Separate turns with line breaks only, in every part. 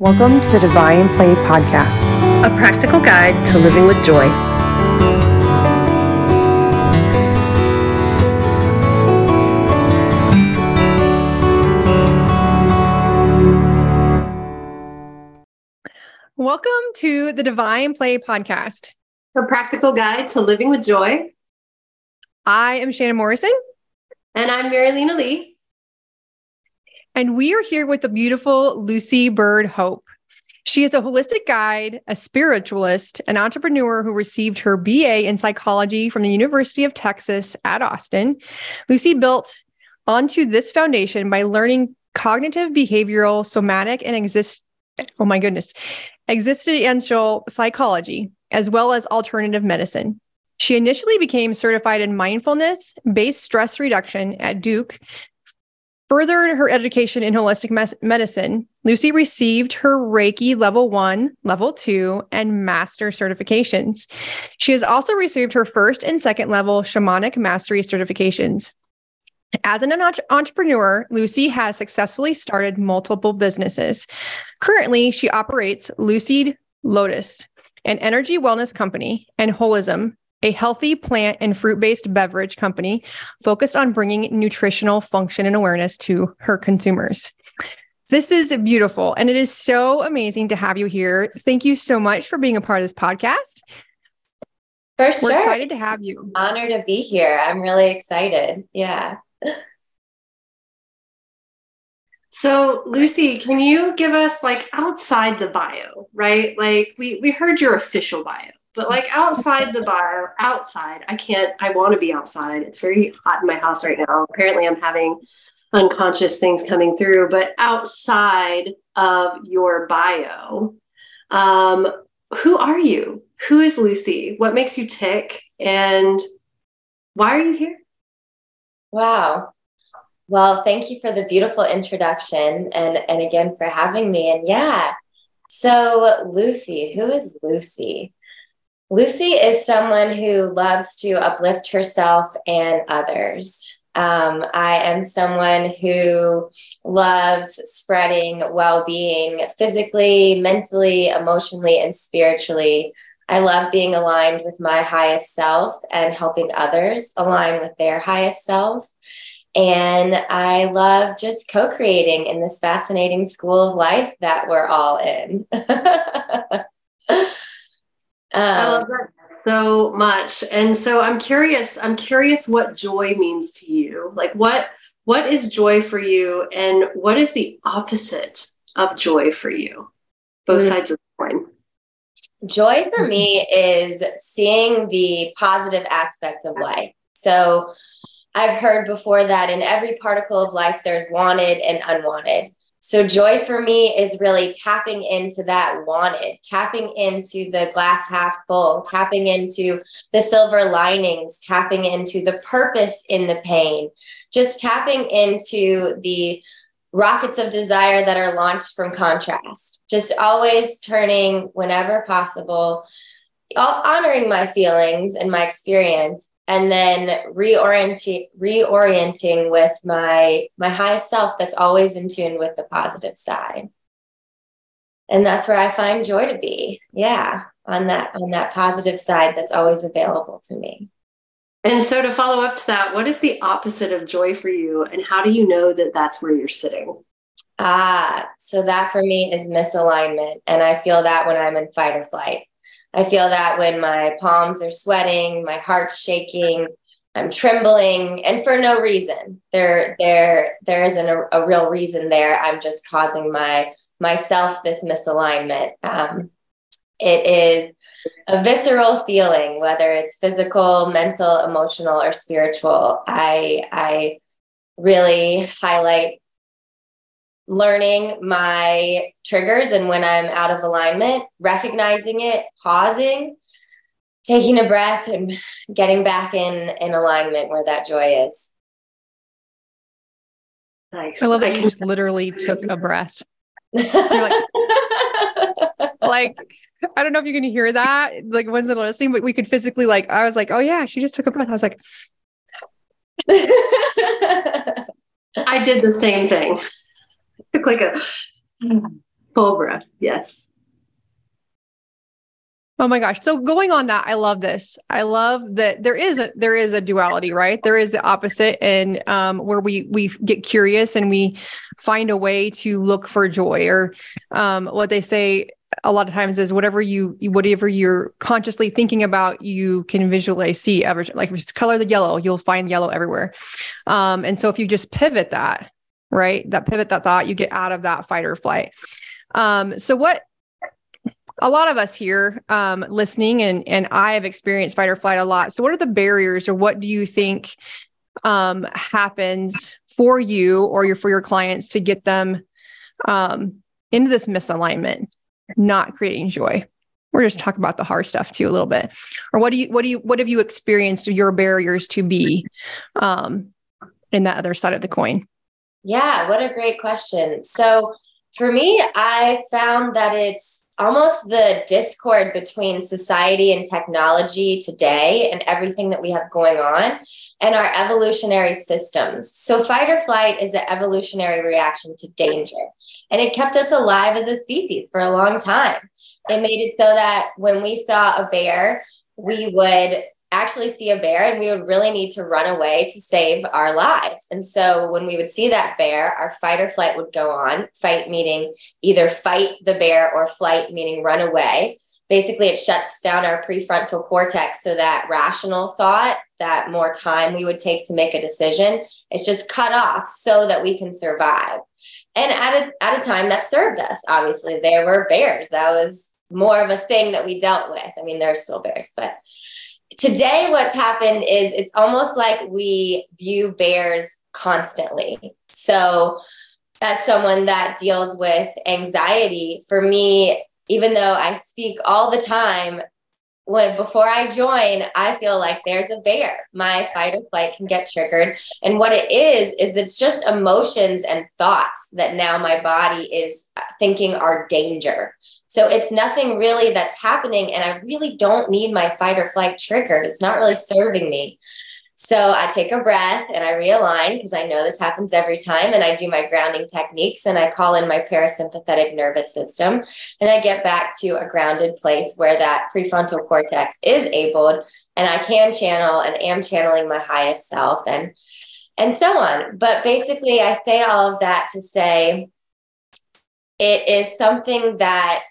Welcome to the Divine Play Podcast,
a practical guide to living with joy.
Welcome to the Divine Play Podcast,
a practical guide to living with joy.
I am Shannon Morrison.
And I'm Marilena Lee.
And we are here with the beautiful Lucy Byrd Hope. She is a holistic guide, a spiritualist, an entrepreneur who received her BA in psychology from the University of Texas at Austin. Lucy built onto this foundation by learning cognitive, behavioral, somatic, and exist oh my goodness, existential psychology, as well as alternative medicine. She initially became certified in mindfulness based stress reduction at Duke Further her education in holistic mes- medicine, Lucy received her Reiki level one, level two, and master certifications. She has also received her first and second level shamanic mastery certifications. As an entrepreneur, Lucy has successfully started multiple businesses. Currently, she operates Lucid Lotus, an energy wellness company, and Holism, a healthy plant and fruit based beverage company focused on bringing nutritional function and awareness to her consumers. This is beautiful, and it is so amazing to have you here. Thank you so much for being a part of this podcast.
For sure.
We're excited to have you.
Honor to be here. I'm really excited. Yeah.
So, Lucy, can you give us like outside the bio, right? Like we we heard your official bio, but like outside the bar, outside, I can't, I want to be outside. It's very hot in my house right now. Apparently, I'm having unconscious things coming through, but outside of your bio, um, who are you? Who is Lucy? What makes you tick? And why are you here?
Wow. Well, thank you for the beautiful introduction and, and again for having me. And yeah, so Lucy, who is Lucy? Lucy is someone who loves to uplift herself and others. Um, I am someone who loves spreading well being physically, mentally, emotionally, and spiritually. I love being aligned with my highest self and helping others align with their highest self. And I love just co creating in this fascinating school of life that we're all in.
Um, I love that so much. And so I'm curious, I'm curious what joy means to you. Like what what is joy for you and what is the opposite of joy for you? Both mm-hmm. sides of the coin.
Joy for me is seeing the positive aspects of life. So I've heard before that in every particle of life, there's wanted and unwanted. So, joy for me is really tapping into that wanted, tapping into the glass half full, tapping into the silver linings, tapping into the purpose in the pain, just tapping into the rockets of desire that are launched from contrast, just always turning whenever possible, honoring my feelings and my experience and then reorienting reorienting with my my highest self that's always in tune with the positive side. And that's where i find joy to be. Yeah on that on that positive side that's always available to me.
And so to follow up to that what is the opposite of joy for you and how do you know that that's where you're sitting?
Ah so that for me is misalignment and i feel that when i'm in fight or flight I feel that when my palms are sweating, my heart's shaking, I'm trembling, and for no reason. There, there, there isn't a, a real reason there. I'm just causing my myself this misalignment. Um, it is a visceral feeling, whether it's physical, mental, emotional, or spiritual. I, I really highlight learning my triggers and when I'm out of alignment, recognizing it, pausing, taking a breath and getting back in in alignment where that joy is.
Nice. I love that you just literally took a breath. like, like, I don't know if you can hear that, like ones that are listening, but we could physically like, I was like, oh yeah, she just took a breath. I was like,
I did the same thing took like a Full breath. Yes.
Oh my gosh. So going on that, I love this. I love that there is a there is a duality, right? There is the opposite and um where we we get curious and we find a way to look for joy or um what they say a lot of times is whatever you whatever you're consciously thinking about you can visually see ever like just color the yellow you'll find yellow everywhere um and so if you just pivot that right that pivot that thought you get out of that fight or flight um so what a lot of us here um, listening and and I have experienced fight or flight a lot. So what are the barriers or what do you think um, happens for you or your for your clients to get them um, into this misalignment, not creating joy? We're just talking about the hard stuff too a little bit. Or what do you what do you what have you experienced your barriers to be um, in that other side of the coin?
Yeah, what a great question. So for me, I found that it's almost the discord between society and technology today and everything that we have going on and our evolutionary systems. So, fight or flight is an evolutionary reaction to danger, and it kept us alive as a species for a long time. It made it so that when we saw a bear, we would actually see a bear and we would really need to run away to save our lives. And so when we would see that bear, our fight or flight would go on. Fight meaning either fight the bear or flight meaning run away. Basically, it shuts down our prefrontal cortex so that rational thought, that more time we would take to make a decision, it's just cut off so that we can survive. And at a, at a time that served us, obviously, there were bears. That was more of a thing that we dealt with. I mean, there are still bears, but today what's happened is it's almost like we view bears constantly. So as someone that deals with anxiety for me even though i speak all the time when before i join i feel like there's a bear. My fight or flight can get triggered. And what it is is it's just emotions and thoughts that now my body is thinking are danger so it's nothing really that's happening. And I really don't need my fight or flight triggered. It's not really serving me. So I take a breath and I realign because I know this happens every time. And I do my grounding techniques and I call in my parasympathetic nervous system. And I get back to a grounded place where that prefrontal cortex is able and I can channel and am channeling my highest self and and so on. But basically I say all of that to say it is something that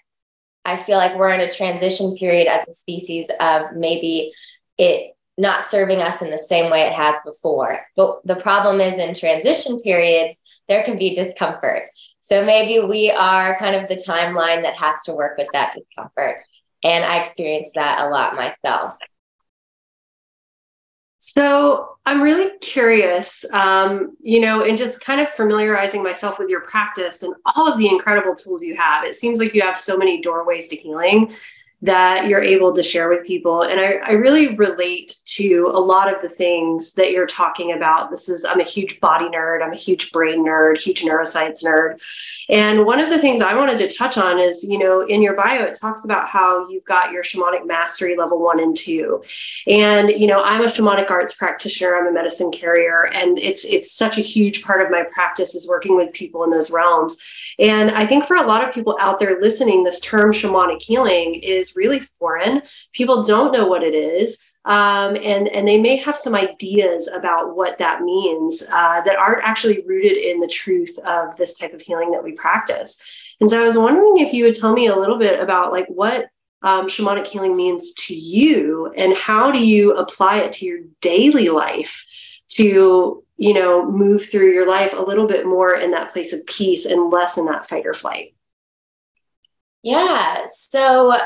I feel like we're in a transition period as a species of maybe it not serving us in the same way it has before. But the problem is in transition periods, there can be discomfort. So maybe we are kind of the timeline that has to work with that discomfort. And I experienced that a lot myself.
So I'm really curious, um, you know, and just kind of familiarizing myself with your practice and all of the incredible tools you have. It seems like you have so many doorways to healing that you're able to share with people. And I, I, really relate to a lot of the things that you're talking about. This is, I'm a huge body nerd, I'm a huge brain nerd, huge neuroscience nerd. And one of the things I wanted to touch on is, you know, in your bio, it talks about how you've got your shamanic mastery level one and two. And, you know, I'm a shamanic arts practitioner, I'm a medicine carrier, and it's it's such a huge part of my practice is working with people in those realms. And I think for a lot of people out there listening, this term shamanic healing is really foreign. People don't know what it is. Um, and and they may have some ideas about what that means uh, that aren't actually rooted in the truth of this type of healing that we practice. And so I was wondering if you would tell me a little bit about like what um, shamanic healing means to you and how do you apply it to your daily life to you know move through your life a little bit more in that place of peace and less in that fight or flight.
Yeah. So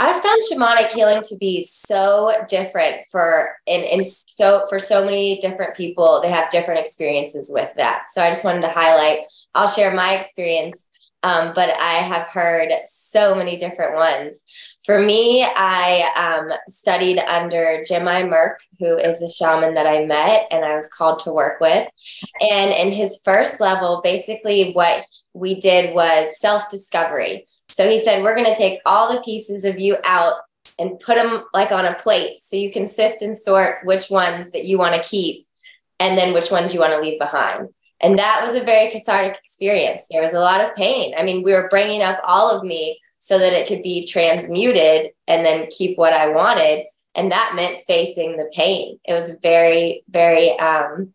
I found shamanic healing to be so different for and so for so many different people. They have different experiences with that. So I just wanted to highlight. I'll share my experience, um, but I have heard so many different ones. For me, I um, studied under Jimai Merck, who is a shaman that I met and I was called to work with. And in his first level, basically what we did was self discovery. So he said, We're going to take all the pieces of you out and put them like on a plate so you can sift and sort which ones that you want to keep and then which ones you want to leave behind. And that was a very cathartic experience. There was a lot of pain. I mean, we were bringing up all of me so that it could be transmuted and then keep what I wanted. And that meant facing the pain. It was a very, very, um,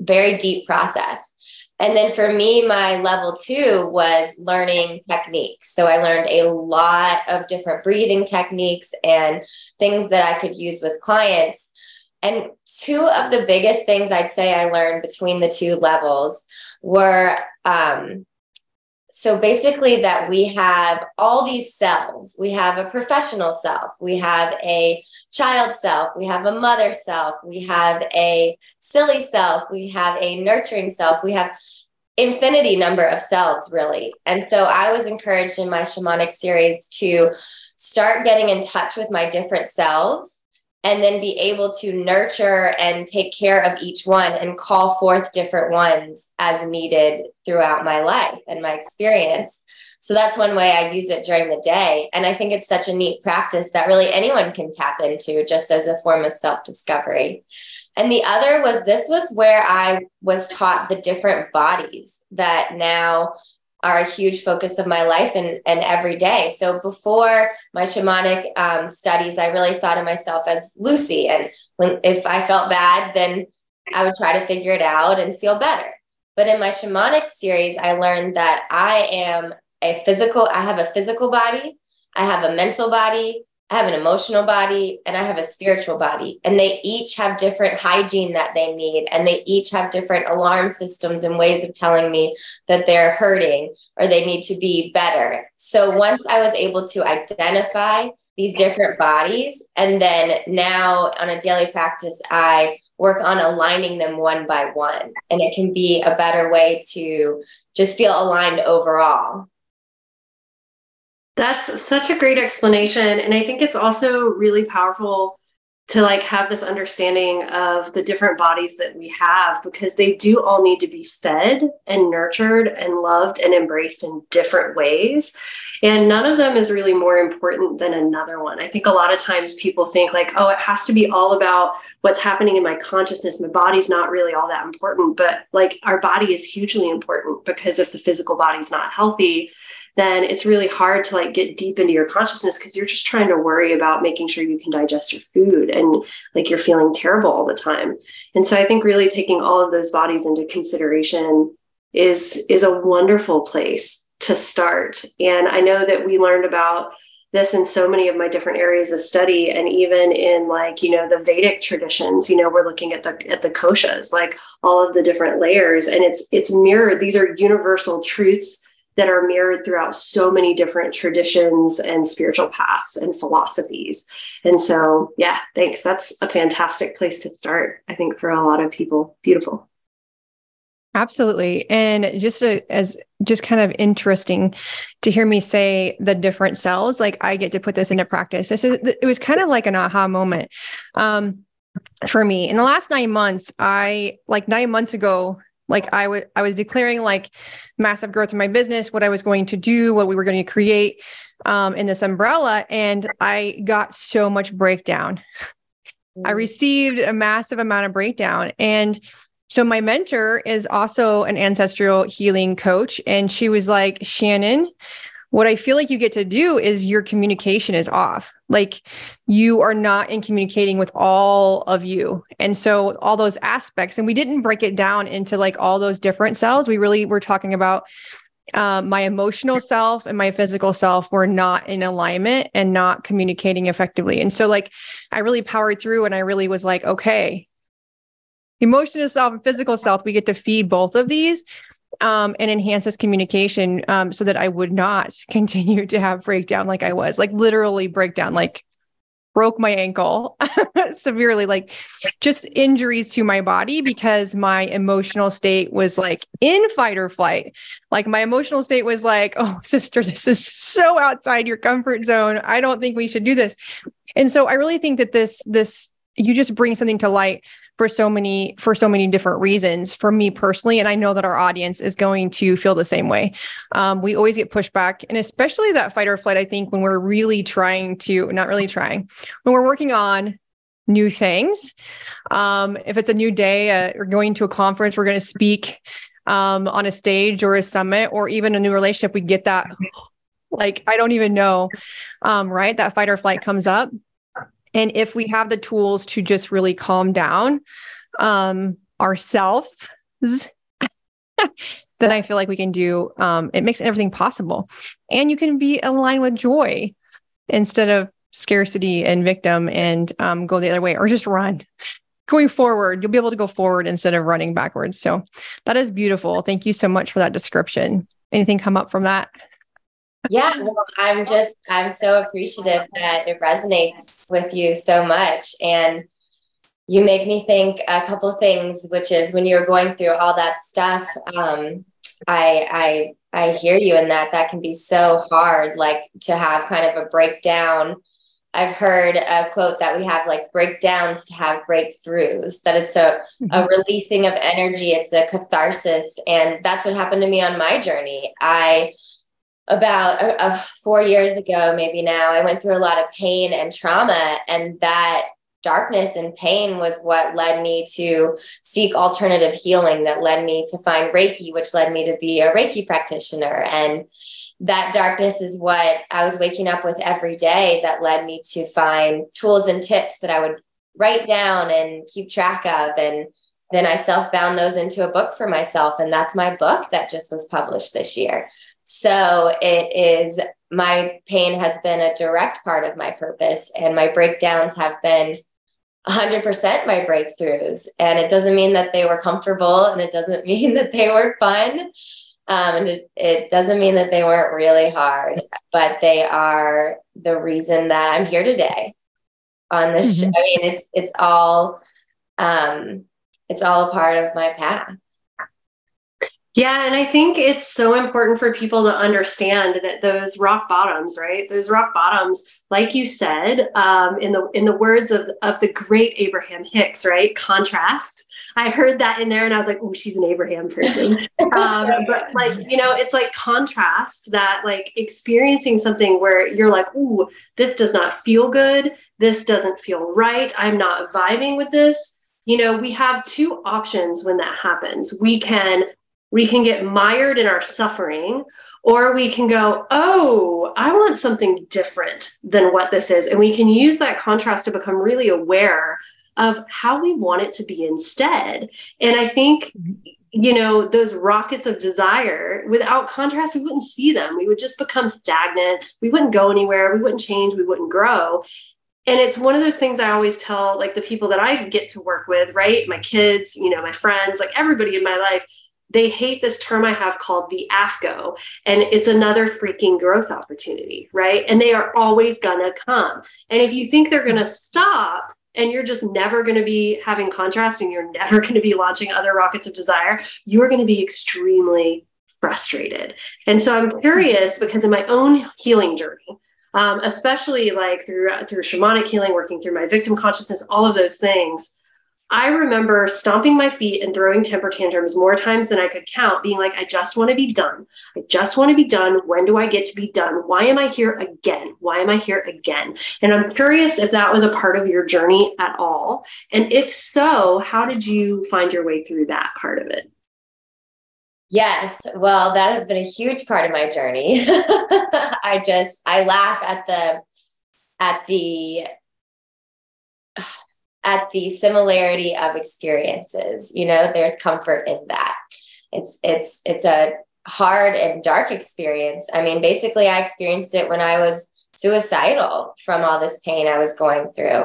very deep process. And then for me, my level two was learning techniques. So I learned a lot of different breathing techniques and things that I could use with clients. And two of the biggest things I'd say I learned between the two levels were um, so basically that we have all these selves. We have a professional self. We have a child self. We have a mother self. We have a silly self. We have a nurturing self. We have infinity number of selves really. And so i was encouraged in my shamanic series to start getting in touch with my different selves and then be able to nurture and take care of each one and call forth different ones as needed throughout my life and my experience. So that's one way I use it during the day. And I think it's such a neat practice that really anyone can tap into just as a form of self discovery. And the other was this was where I was taught the different bodies that now are a huge focus of my life and, and every day. So before my shamanic um, studies, I really thought of myself as Lucy. And when if I felt bad, then I would try to figure it out and feel better. But in my shamanic series, I learned that I am a physical, I have a physical body, I have a mental body, I have an emotional body and I have a spiritual body. And they each have different hygiene that they need. And they each have different alarm systems and ways of telling me that they're hurting or they need to be better. So once I was able to identify these different bodies, and then now on a daily practice, I work on aligning them one by one. And it can be a better way to just feel aligned overall.
That's such a great explanation. And I think it's also really powerful to like have this understanding of the different bodies that we have because they do all need to be fed and nurtured and loved and embraced in different ways and none of them is really more important than another one i think a lot of times people think like oh it has to be all about what's happening in my consciousness my body's not really all that important but like our body is hugely important because if the physical body's not healthy then it's really hard to like get deep into your consciousness because you're just trying to worry about making sure you can digest your food and like you're feeling terrible all the time. And so I think really taking all of those bodies into consideration is is a wonderful place to start. And I know that we learned about this in so many of my different areas of study and even in like you know the vedic traditions you know we're looking at the at the koshas like all of the different layers and it's it's mirrored these are universal truths that are mirrored throughout so many different traditions and spiritual paths and philosophies. And so, yeah, thanks. That's a fantastic place to start, I think, for a lot of people. Beautiful.
Absolutely. And just a, as just kind of interesting to hear me say the different cells, like I get to put this into practice. This is, it was kind of like an aha moment. Um, for me in the last nine months, I like nine months ago, like I would, I was declaring like massive growth in my business, what I was going to do, what we were going to create um, in this umbrella, and I got so much breakdown. I mm. received a massive amount of breakdown, and so my mentor is also an ancestral healing coach, and she was like, Shannon, what I feel like you get to do is your communication is off. Like you are not in communicating with all of you. And so all those aspects, and we didn't break it down into like all those different cells. We really were talking about um, my emotional self and my physical self were not in alignment and not communicating effectively. And so, like, I really powered through and I really was like, okay, emotional self and physical self, we get to feed both of these um, and enhance this communication um, so that I would not continue to have breakdown like I was, like literally breakdown, like broke my ankle severely, like just injuries to my body because my emotional state was like in fight or flight. Like my emotional state was like, oh, sister, this is so outside your comfort zone. I don't think we should do this. And so I really think that this, this, you just bring something to light for so many for so many different reasons for me personally and i know that our audience is going to feel the same way um, we always get pushback and especially that fight or flight i think when we're really trying to not really trying when we're working on new things. Um, if it's a new day uh, or going to a conference, we're going to speak um, on a stage or a summit or even a new relationship, we get that like I don't even know, um, right? That fight or flight comes up. And if we have the tools to just really calm down um, ourselves, then I feel like we can do um, it makes everything possible. And you can be aligned with joy instead of scarcity and victim and um, go the other way or just run. Going forward, you'll be able to go forward instead of running backwards. So that is beautiful. Thank you so much for that description. Anything come up from that?
Yeah well, i'm just i'm so appreciative that it resonates with you so much. And you make me think a couple things which is when you're going through all that stuff um, i i i hear you in that. That can be so hard like to have kind of a breakdown. I've heard a quote that we have like breakdowns to have breakthroughs that it's a, mm-hmm. a releasing of energy it's a catharsis. And that's what happened to me on my journey. I about uh, uh, four years ago, maybe now, I went through a lot of pain and trauma, and that darkness and pain was what led me to seek alternative healing, that led me to find Reiki, which led me to be a Reiki practitioner. And that darkness is what I was waking up with every day that led me to find tools and tips that I would write down and keep track of. And then I self bound those into a book for myself. And that's my book that just was published this year. So it is my pain has been a direct part of my purpose, and my breakdowns have been 100% my breakthroughs. And it doesn't mean that they were comfortable, and it doesn't mean that they were fun. Um, and it, it doesn't mean that they weren't really hard, but they are the reason that I'm here today on this. Mm-hmm. Show. I mean, it's it's all um, it's all a part of my path.
Yeah, and I think it's so important for people to understand that those rock bottoms, right? Those rock bottoms, like you said, um, in the in the words of of the great Abraham Hicks, right? Contrast. I heard that in there, and I was like, "Oh, she's an Abraham person." um, but like, you know, it's like contrast that like experiencing something where you're like, "Ooh, this does not feel good. This doesn't feel right. I'm not vibing with this." You know, we have two options when that happens. We can we can get mired in our suffering, or we can go, oh, I want something different than what this is. And we can use that contrast to become really aware of how we want it to be instead. And I think, you know, those rockets of desire, without contrast, we wouldn't see them. We would just become stagnant. We wouldn't go anywhere. We wouldn't change. We wouldn't grow. And it's one of those things I always tell like the people that I get to work with, right? My kids, you know, my friends, like everybody in my life they hate this term I have called the AFGO, and it's another freaking growth opportunity, right? And they are always gonna come. And if you think they're gonna stop, and you're just never going to be having contrast and you're never going to be launching other rockets of desire, you're going to be extremely frustrated. And so I'm curious because in my own healing journey, um, especially like through through shamanic healing, working through my victim consciousness, all of those things, I remember stomping my feet and throwing temper tantrums more times than I could count, being like, I just want to be done. I just want to be done. When do I get to be done? Why am I here again? Why am I here again? And I'm curious if that was a part of your journey at all. And if so, how did you find your way through that part of it?
Yes, well, that has been a huge part of my journey. I just I laugh at the at the at the similarity of experiences you know there's comfort in that. It's it's it's a hard and dark experience. I mean basically i experienced it when i was suicidal from all this pain i was going through.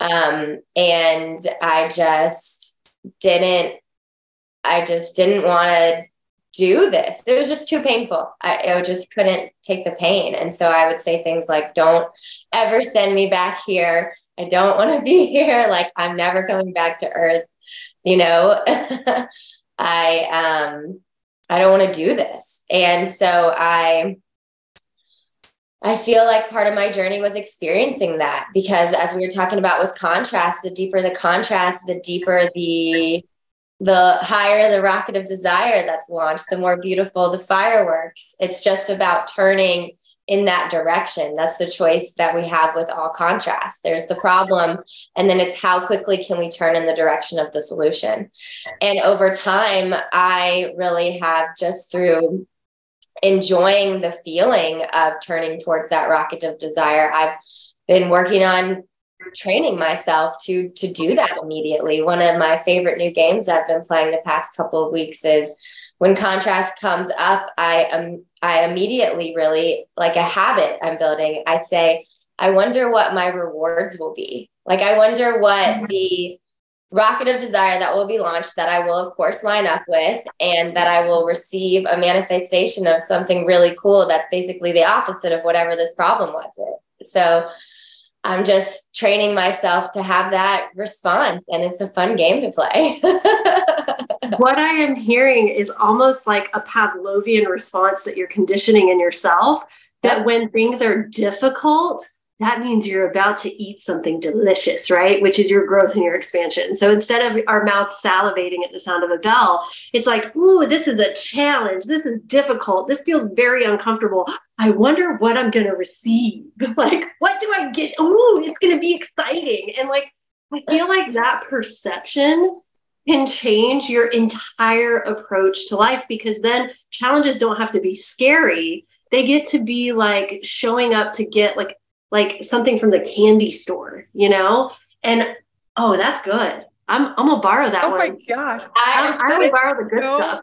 Um, and i just didn't i just didn't want to do this. It was just too painful. I, I just couldn't take the pain. And so i would say things like don't ever send me back here I don't want to be here. Like I'm never coming back to earth. You know, I um I don't want to do this. And so I I feel like part of my journey was experiencing that because as we were talking about with contrast, the deeper the contrast, the deeper the the higher the rocket of desire that's launched, the more beautiful the fireworks. It's just about turning in that direction. That's the choice that we have with all contrast. There's the problem, and then it's how quickly can we turn in the direction of the solution. And over time, I really have just through enjoying the feeling of turning towards that rocket of desire, I've been working on training myself to to do that immediately. One of my favorite new games I've been playing the past couple of weeks is when contrast comes up, I um I immediately really like a habit I'm building. I say, I wonder what my rewards will be. Like I wonder what mm-hmm. the rocket of desire that will be launched that I will of course line up with and that I will receive a manifestation of something really cool that's basically the opposite of whatever this problem was. It. So I'm just training myself to have that response, and it's a fun game to play.
what I am hearing is almost like a Pavlovian response that you're conditioning in yourself that when things are difficult, that means you're about to eat something delicious, right? Which is your growth and your expansion. So instead of our mouths salivating at the sound of a bell, it's like, ooh, this is a challenge. This is difficult. This feels very uncomfortable. I wonder what I'm going to receive. like, what do I get? Ooh, it's going to be exciting. And like, I feel like that perception can change your entire approach to life because then challenges don't have to be scary. They get to be like showing up to get like like something from the candy store, you know? And oh, that's good. I'm I'm gonna borrow that
oh
one.
Oh my gosh.
I,
I'm gonna borrow the good so, stuff.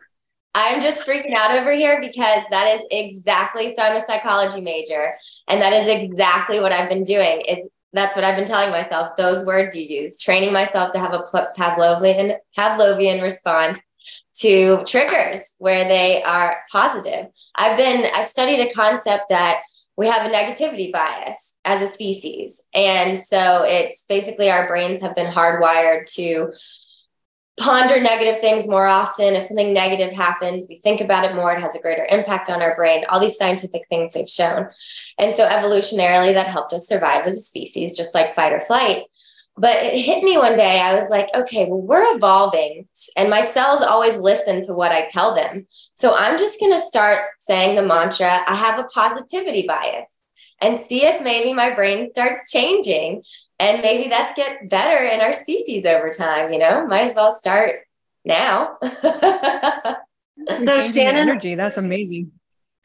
I'm just freaking out over here because that is exactly so I'm a psychology major and that is exactly what I've been doing. It's that's what I've been telling myself. Those words you use, training myself to have a Pavlovian Pavlovian response to triggers where they are positive. I've been I've studied a concept that we have a negativity bias as a species. And so it's basically our brains have been hardwired to ponder negative things more often. If something negative happens, we think about it more, it has a greater impact on our brain. All these scientific things they've shown. And so evolutionarily, that helped us survive as a species, just like fight or flight. But it hit me one day. I was like, okay, well, we're evolving, and my cells always listen to what I tell them. So I'm just going to start saying the mantra I have a positivity bias and see if maybe my brain starts changing and maybe that's get better in our species over time you know might as well start now
so shannon energy that's amazing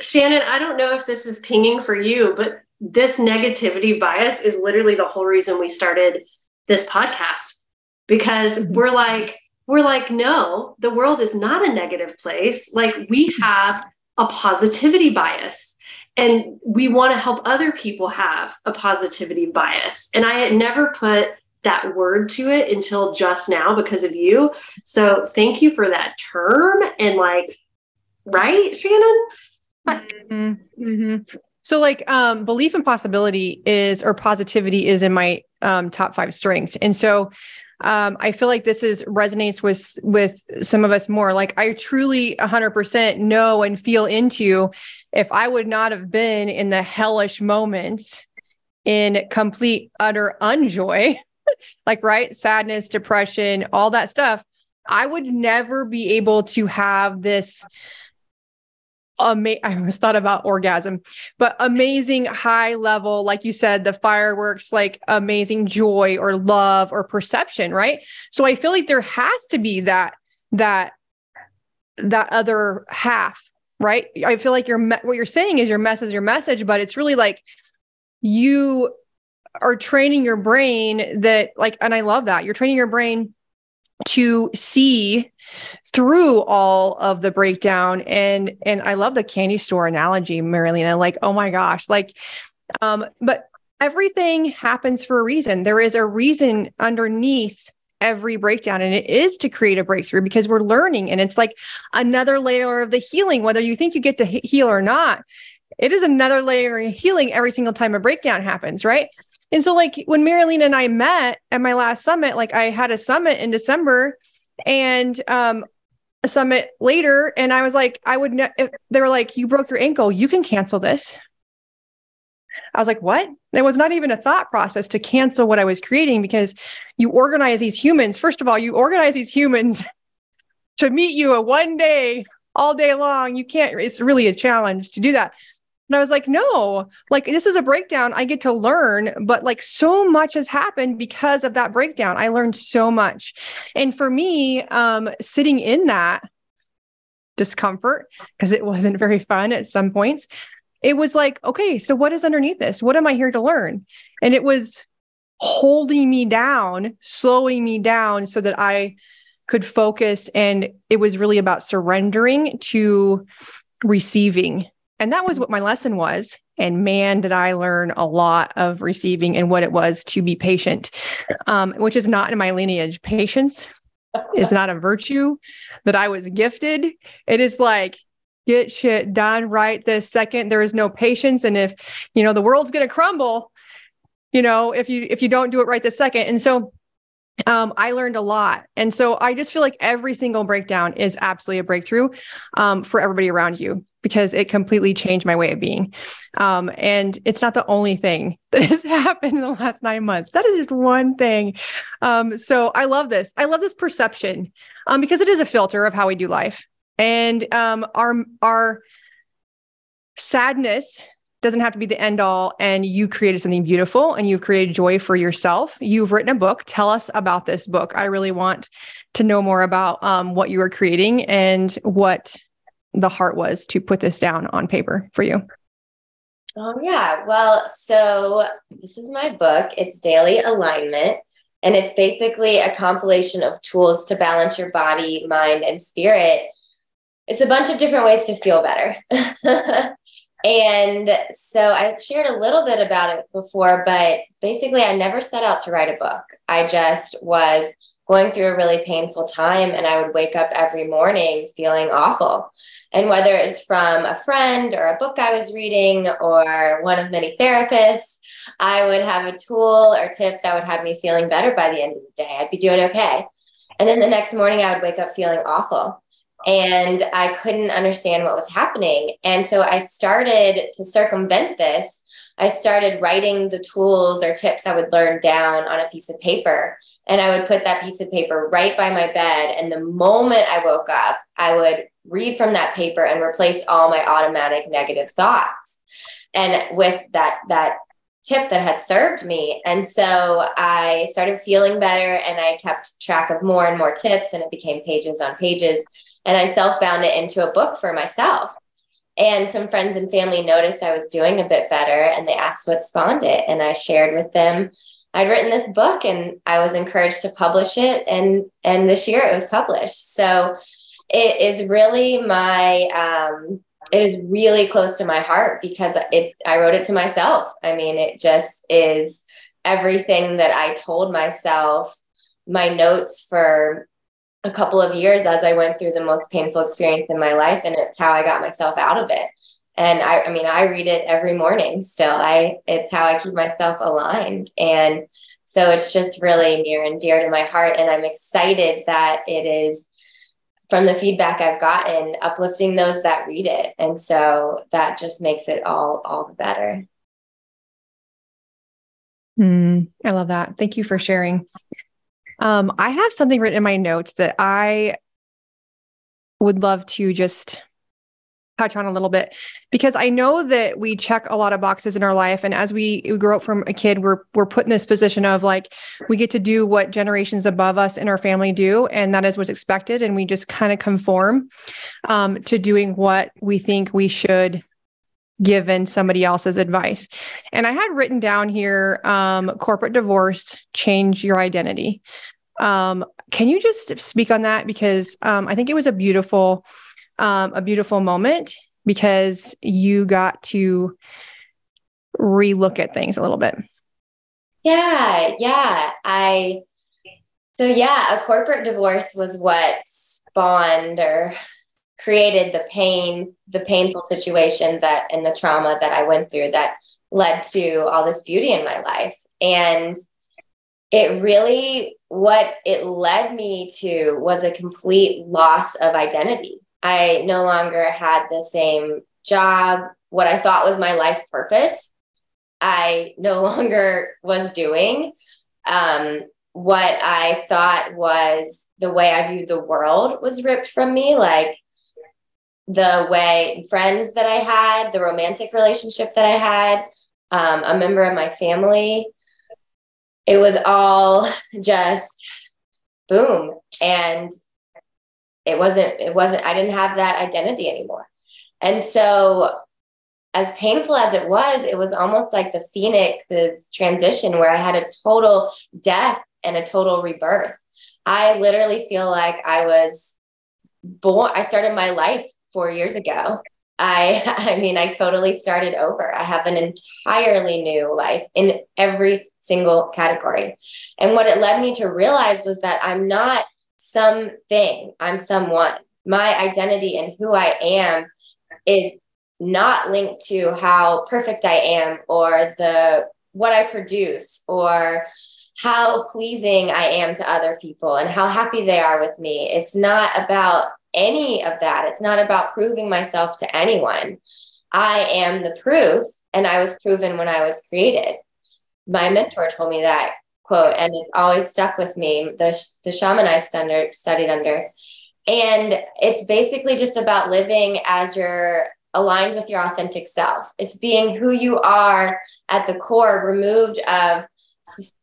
shannon i don't know if this is pinging for you but this negativity bias is literally the whole reason we started this podcast because mm-hmm. we're like we're like no the world is not a negative place like we have a positivity bias and we want to help other people have a positivity bias and i had never put that word to it until just now because of you so thank you for that term and like right shannon
mm-hmm. Mm-hmm. So like um belief in possibility is or positivity is in my um top five strengths. And so um, I feel like this is resonates with with some of us more. Like I truly 100% know and feel into if I would not have been in the hellish moments in complete utter unjoy, like right, sadness, depression, all that stuff, I would never be able to have this ama- I almost thought about orgasm, but amazing high level, like you said, the fireworks, like amazing joy or love or perception, right? So I feel like there has to be that that that other half, right? I feel like your me- what you're saying is your message, your message, but it's really like you are training your brain that like, and I love that you're training your brain to see through all of the breakdown. And and I love the candy store analogy Marilena like oh my gosh like um but everything happens for a reason. There is a reason underneath every breakdown and it is to create a breakthrough because we're learning and it's like another layer of the healing whether you think you get to heal or not. It is another layer of healing every single time a breakdown happens right? And so like when Marilena and I met at my last summit, like I had a summit in December and um a summit later and I was like I would ne- they were like you broke your ankle, you can cancel this. I was like, what? There was not even a thought process to cancel what I was creating because you organize these humans. First of all, you organize these humans to meet you a one day, all day long. You can't, it's really a challenge to do that. And I was like, no, like this is a breakdown. I get to learn, but like so much has happened because of that breakdown. I learned so much. And for me, um, sitting in that discomfort, because it wasn't very fun at some points, it was like, okay, so what is underneath this? What am I here to learn? And it was holding me down, slowing me down so that I could focus. And it was really about surrendering to receiving and that was what my lesson was. And man, did I learn a lot of receiving and what it was to be patient, um, which is not in my lineage. Patience is not a virtue that I was gifted. It is like, get shit done right this second. There is no patience. And if, you know, the world's going to crumble, you know, if you, if you don't do it right this second. And so um, I learned a lot. And so I just feel like every single breakdown is absolutely a breakthrough um, for everybody around you because it completely changed my way of being. Um, and it's not the only thing that has happened in the last nine months. That is just one thing. Um, so I love this. I love this perception um, because it is a filter of how we do life. And um, our, our sadness doesn't have to be the end all and you created something beautiful and you've created joy for yourself you've written a book tell us about this book i really want to know more about um, what you are creating and what the heart was to put this down on paper for you.
Oh yeah. Well so this is my book. It's daily alignment and it's basically a compilation of tools to balance your body mind and spirit. It's a bunch of different ways to feel better. And so I shared a little bit about it before, but basically, I never set out to write a book. I just was going through a really painful time, and I would wake up every morning feeling awful. And whether it's from a friend or a book I was reading or one of many therapists, I would have a tool or tip that would have me feeling better by the end of the day. I'd be doing okay. And then the next morning, I would wake up feeling awful and I couldn't understand what was happening. And so I started to circumvent this. I started writing the tools or tips I would learn down on a piece of paper. And I would put that piece of paper right by my bed. And the moment I woke up, I would read from that paper and replace all my automatic negative thoughts. And with that, that tip that had served me. And so I started feeling better and I kept track of more and more tips and it became pages on pages and I self bound it into a book for myself. And some friends and family noticed I was doing a bit better and they asked what spawned it. And I shared with them I'd written this book and I was encouraged to publish it. And, and this year it was published. So it is really my, um, it is really close to my heart because it, I wrote it to myself. I mean, it just is everything that I told myself, my notes for a couple of years as I went through the most painful experience in my life. And it's how I got myself out of it. And I, I mean, I read it every morning still. I, it's how I keep myself aligned. And so it's just really near and dear to my heart. And I'm excited that it is from the feedback I've gotten, uplifting those that read it. And so that just makes it all, all the better.
Mm, I love that. Thank you for sharing. Um, I have something written in my notes that I would love to just touch on a little bit because I know that we check a lot of boxes in our life and as we, grow up from a kid we're we're put in this position of like we get to do what generations above us in our family do and that is what's expected and we just kind of conform um, to doing what we think we should given somebody else's advice. And I had written down here um, corporate divorce, change your identity. Um, can you just speak on that? Because um, I think it was a beautiful, um, a beautiful moment because you got to relook at things a little bit.
Yeah, yeah. I so yeah, a corporate divorce was what spawned or created the pain, the painful situation that and the trauma that I went through that led to all this beauty in my life. And it really, what it led me to was a complete loss of identity. I no longer had the same job, what I thought was my life purpose. I no longer was doing. Um, what I thought was the way I viewed the world was ripped from me. Like the way friends that I had, the romantic relationship that I had, um, a member of my family, it was all just boom. And it wasn't, it wasn't, I didn't have that identity anymore. And so, as painful as it was, it was almost like the phoenix, the transition where I had a total death and a total rebirth. I literally feel like I was born, I started my life four years ago. I I mean I totally started over. I have an entirely new life in every single category. And what it led me to realize was that I'm not something, I'm someone. My identity and who I am is not linked to how perfect I am or the what I produce or how pleasing I am to other people and how happy they are with me. It's not about any of that. It's not about proving myself to anyone. I am the proof, and I was proven when I was created. My mentor told me that quote, and it's always stuck with me. The, the shaman I studied, studied under. And it's basically just about living as you're aligned with your authentic self. It's being who you are at the core, removed of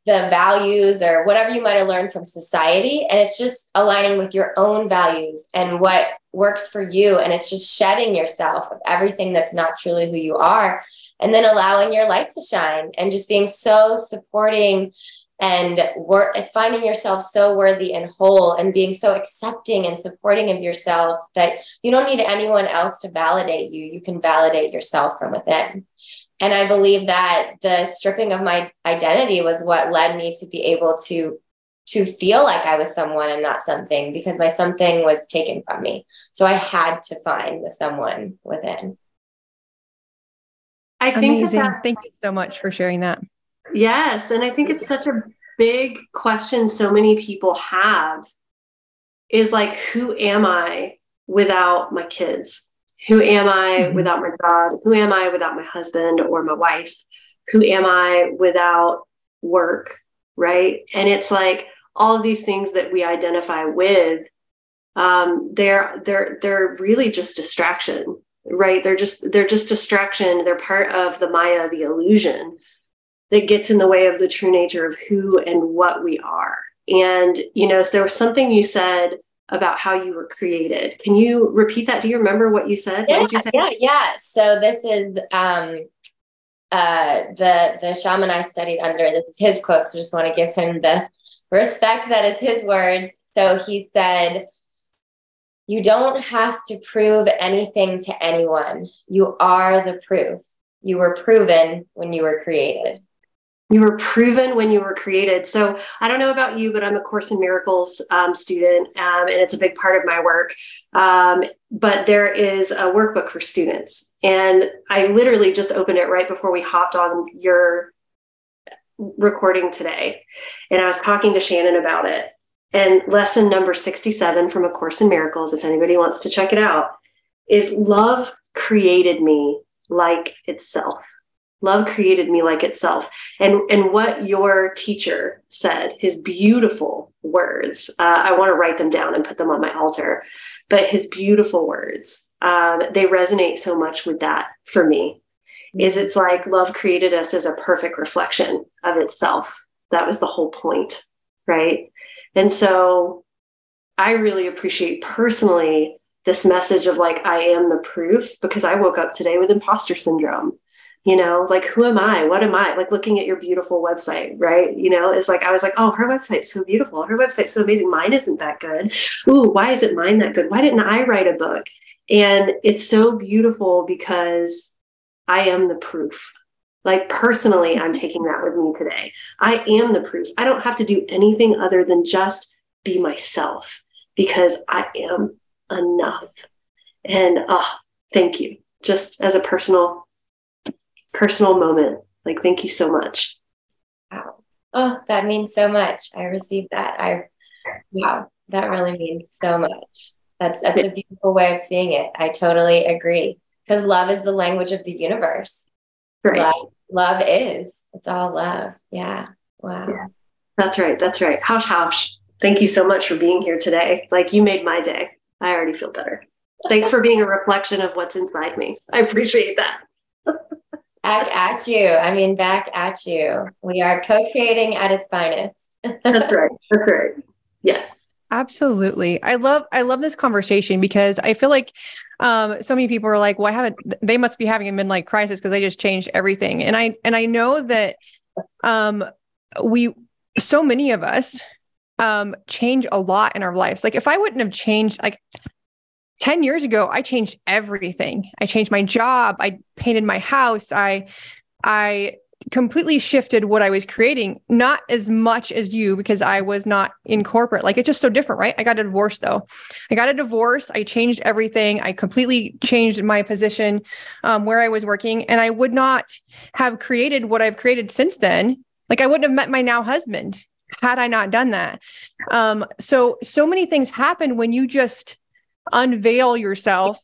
the values or whatever you might have learned from society and it's just aligning with your own values and what works for you and it's just shedding yourself of everything that's not truly who you are and then allowing your light to shine and just being so supporting and wor- finding yourself so worthy and whole and being so accepting and supporting of yourself that you don't need anyone else to validate you you can validate yourself from within and I believe that the stripping of my identity was what led me to be able to to feel like I was someone and not something because my something was taken from me. So I had to find the someone within.
I think Amazing. That that, Thank you so much for sharing that.
Yes. And I think it's such a big question so many people have is like, who am I without my kids? Who am I mm-hmm. without my job? Who am I without my husband or my wife? Who am I without work? Right. And it's like all of these things that we identify with, um, they're they're they're really just distraction, right? They're just they're just distraction. They're part of the Maya, the illusion that gets in the way of the true nature of who and what we are. And you know, there was something you said about how you were created. Can you repeat that? Do you remember what you said?
Yeah,
what did you say?
Yeah, yeah. So this is um, uh, the the shaman I studied under. This is his quote. So I just want to give him the respect that is his words. So he said, "You don't have to prove anything to anyone. You are the proof. You were proven when you were created."
You were proven when you were created. So I don't know about you, but I'm a Course in Miracles um, student, um, and it's a big part of my work. Um, but there is a workbook for students, and I literally just opened it right before we hopped on your recording today, and I was talking to Shannon about it. And lesson number 67 from A Course in Miracles, if anybody wants to check it out, is love created me like itself. Love created me like itself. And, and what your teacher said, his beautiful words, uh, I want to write them down and put them on my altar, but his beautiful words, um, they resonate so much with that for me. Is it's like love created us as a perfect reflection of itself. That was the whole point, right? And so I really appreciate personally this message of like, I am the proof because I woke up today with imposter syndrome you know like who am i? What am i? Like looking at your beautiful website right? You know it's like i was like oh her website's so beautiful. Her website's so amazing. Mine isn't that good. Ooh why isn't mine that good? Why didn't i write a book? And it's so beautiful because i am the proof. Like personally i'm taking that with me today. I am the proof. I don't have to do anything other than just be myself because i am enough. And ah thank you. Just as a personal personal moment. Like, thank you so much.
Wow. Oh, that means so much. I received that. I, wow, that really means so much. That's, that's a beautiful way of seeing it. I totally agree. Because love is the language of the universe. Right. Love, love is. It's all love. Yeah. Wow. Yeah.
That's right. That's right. Hausch, hausch. Thank you so much for being here today. Like you made my day. I already feel better. Thanks for being a reflection of what's inside me. I appreciate that.
Back at you. I mean, back at you. We are co creating at its finest.
That's right. That's right. Yes.
Absolutely. I love I love this conversation because I feel like um, so many people are like, well, I haven't they must be having a midlife crisis because they just changed everything. And I and I know that um we so many of us um change a lot in our lives. Like if I wouldn't have changed like 10 years ago, I changed everything. I changed my job, I painted my house, I I completely shifted what I was creating, not as much as you because I was not in corporate. Like it's just so different, right? I got a divorce though. I got a divorce. I changed everything. I completely changed my position um, where I was working, and I would not have created what I've created since then. Like I wouldn't have met my now husband had I not done that. Um, so so many things happen when you just unveil yourself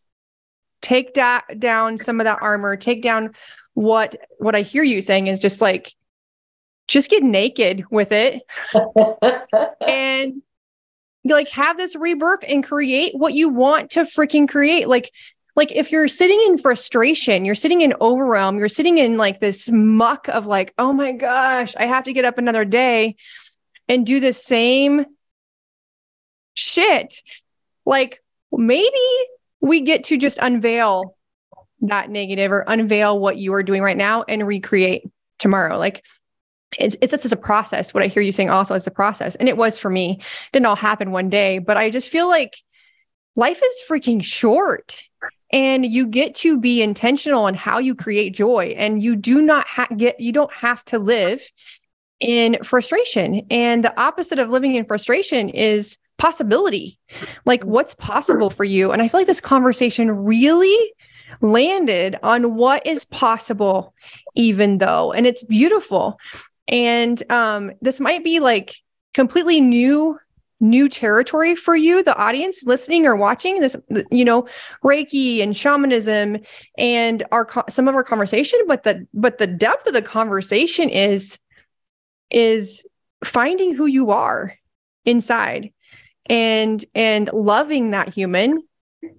take da- down some of that armor take down what what I hear you saying is just like just get naked with it. And like have this rebirth and create what you want to freaking create. Like like if you're sitting in frustration you're sitting in overwhelm you're sitting in like this muck of like oh my gosh i have to get up another day and do the same shit. Like maybe we get to just unveil that negative or unveil what you are doing right now and recreate tomorrow. Like it's it's it's a process. What I hear you saying also is a process. And it was for me. It didn't all happen one day, but I just feel like life is freaking short and you get to be intentional on how you create joy and you do not ha- get you don't have to live in frustration and the opposite of living in frustration is possibility. Like what's possible for you? And i feel like this conversation really landed on what is possible, even though, and it's beautiful. And um, this might be like completely new new territory for you the audience listening or watching this you know reiki and shamanism and our some of our conversation but the but the depth of the conversation is is finding who you are inside and and loving that human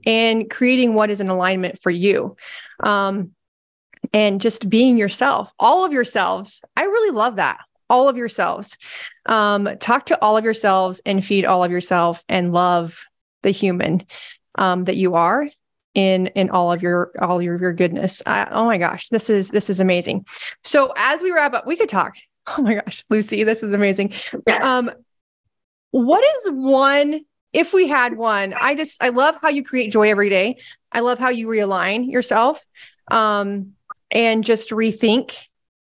and creating what is in alignment for you. Um, and just being yourself, all of yourselves. I really love that. All of yourselves. Um, talk to all of yourselves and feed all of yourself and love the human um, that you are in in all of your all your your goodness. I, oh my gosh, this is this is amazing. So as we wrap up, we could talk. Oh my gosh, Lucy, this is amazing. Um, what is one if we had one, I just I love how you create joy every day. I love how you realign yourself um, and just rethink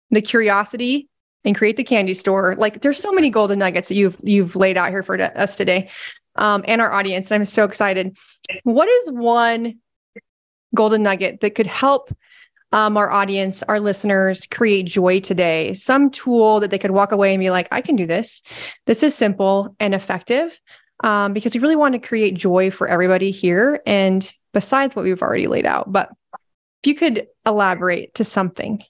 the curiosity and create the candy store. Like there's so many golden nuggets that you've you've laid out here for us today um, and our audience. And I'm so excited. What is one golden nugget that could help um, our audience, our listeners create joy today? Some tool that they could walk away and be like, I can do this. This is simple and effective um, because we really want to create joy for everybody here. And besides what we've already laid out, but if you could elaborate to something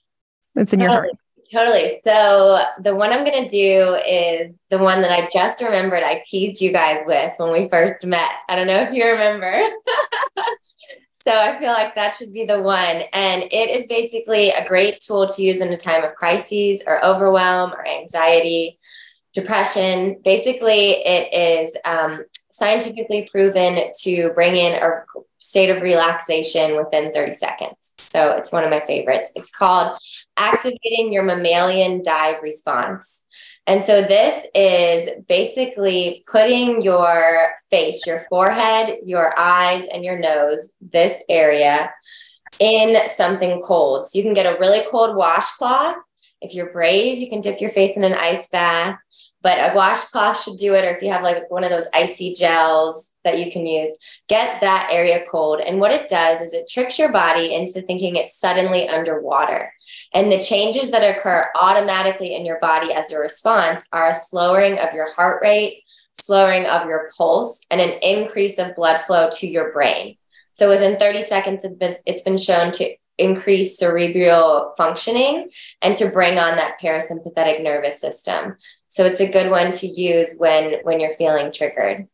that's in your heart.
Totally. So the one I'm going to do is the one that I just remembered I teased you guys with when we first met. I don't know if you remember. so I feel like that should be the one. And it is basically a great tool to use in a time of crises or overwhelm or anxiety depression. Basically, it is um, scientifically proven to bring in a state of relaxation within 30 seconds. So it's one of my favorites. It's called activating your mammalian dive response. And so this is basically putting your face, your forehead, your eyes, and your nose, this area, in something cold. So you can get a really cold washcloth. If you're brave, you can dip your face in an ice bath but a washcloth should do it or if you have like one of those icy gels that you can use get that area cold. And what it does is it tricks your body into thinking it's suddenly underwater. And the changes that occur automatically in your body as a response are a slowing of your heart rate slowing of your pulse and an increase of blood flow to your brain. So within 30 seconds it's been, it's been shown to increase cerebral functioning and to bring on that parasympathetic nervous system. So it's a good one to use when when you're feeling triggered.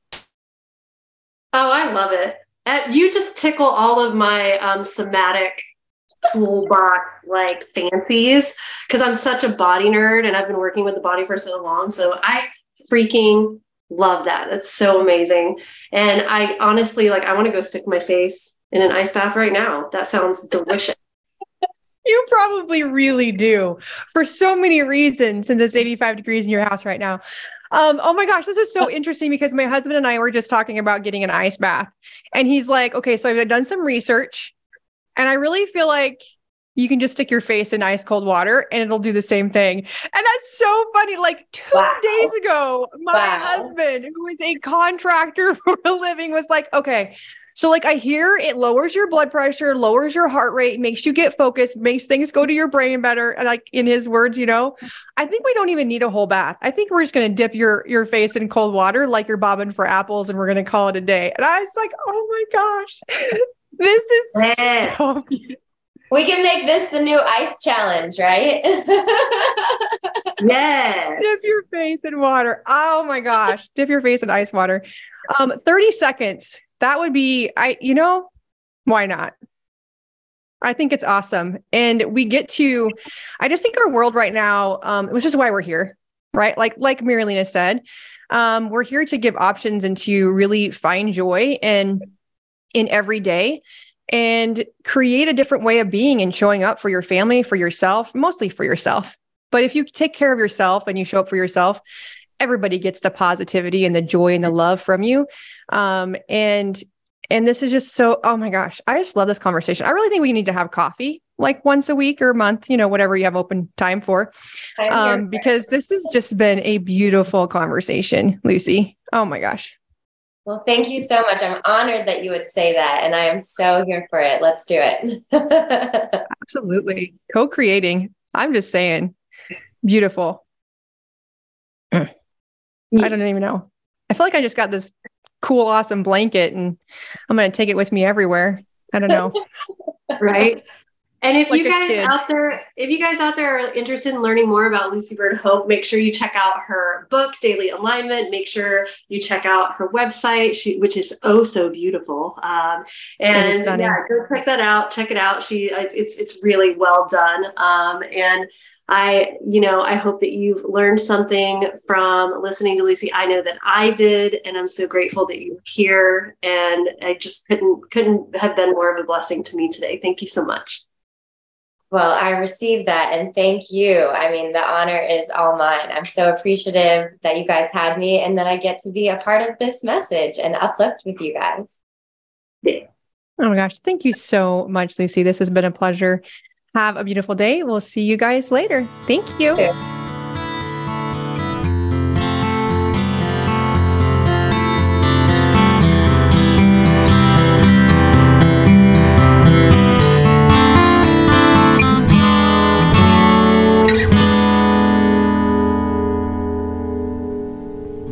Oh, I love it. Uh, you just tickle all of my um, somatic toolbox like fancies because I'm such a body nerd and I've been working with the body for so long. So I freaking love that. That's so amazing. And I honestly like I want to go stick my face in an ice bath right now. That sounds delicious.
you probably really do for so many reasons since it's 85 degrees in your house right now. Um, oh my gosh, this is so interesting because my husband and I were just talking about getting an ice bath. And he's like, okay, so I've done some research and I really feel like you can just stick your face in ice cold water and it'll do the same thing. And that's so funny. Like two wow. days ago, my wow. husband, who is a contractor for a living, was like, okay, so, like, I hear it lowers your blood pressure, lowers your heart rate, makes you get focused, makes things go to your brain better. And like in his words, you know, I think we don't even need a whole bath. I think we're just going to dip your your face in cold water like you're bobbing for apples, and we're going to call it a day. And I was like, oh my gosh, this is
yes. so beautiful. We can make this the new ice challenge, right?
yes.
Dip your face in water. Oh my gosh. Dip your face in ice water. Um, 30 seconds that would be I you know, why not? I think it's awesome. And we get to I just think our world right now um which is why we're here, right? Like like Marilena said, um we're here to give options and to really find joy and in every day and create a different way of being and showing up for your family, for yourself, mostly for yourself. But if you take care of yourself and you show up for yourself, everybody gets the positivity and the joy and the love from you. Um, and and this is just so oh my gosh, I just love this conversation. I really think we need to have coffee like once a week or a month, you know, whatever you have open time for. Um, because this has just been a beautiful conversation, Lucy. Oh my gosh.
Well, thank you so much. I'm honored that you would say that. And I am so here for it. Let's do it.
Absolutely. Co creating. I'm just saying, beautiful. Mm. I don't even know. I feel like I just got this cool, awesome blanket and I'm going to take it with me everywhere. I don't know.
right. And if like you guys out there, if you guys out there are interested in learning more about Lucy Byrd Hope, make sure you check out her book, Daily Alignment. Make sure you check out her website, she, which is oh so beautiful. Um, and yeah, go check that out. Check it out. She, it's it's really well done. Um, and I, you know, I hope that you've learned something from listening to Lucy. I know that I did, and I'm so grateful that you're here. And I just couldn't couldn't have been more of a blessing to me today. Thank you so much.
Well, I received that and thank you. I mean, the honor is all mine. I'm so appreciative that you guys had me and that I get to be a part of this message and uplift with you guys.
Oh my gosh. Thank you so much, Lucy. This has been a pleasure. Have a beautiful day. We'll see you guys later. Thank you.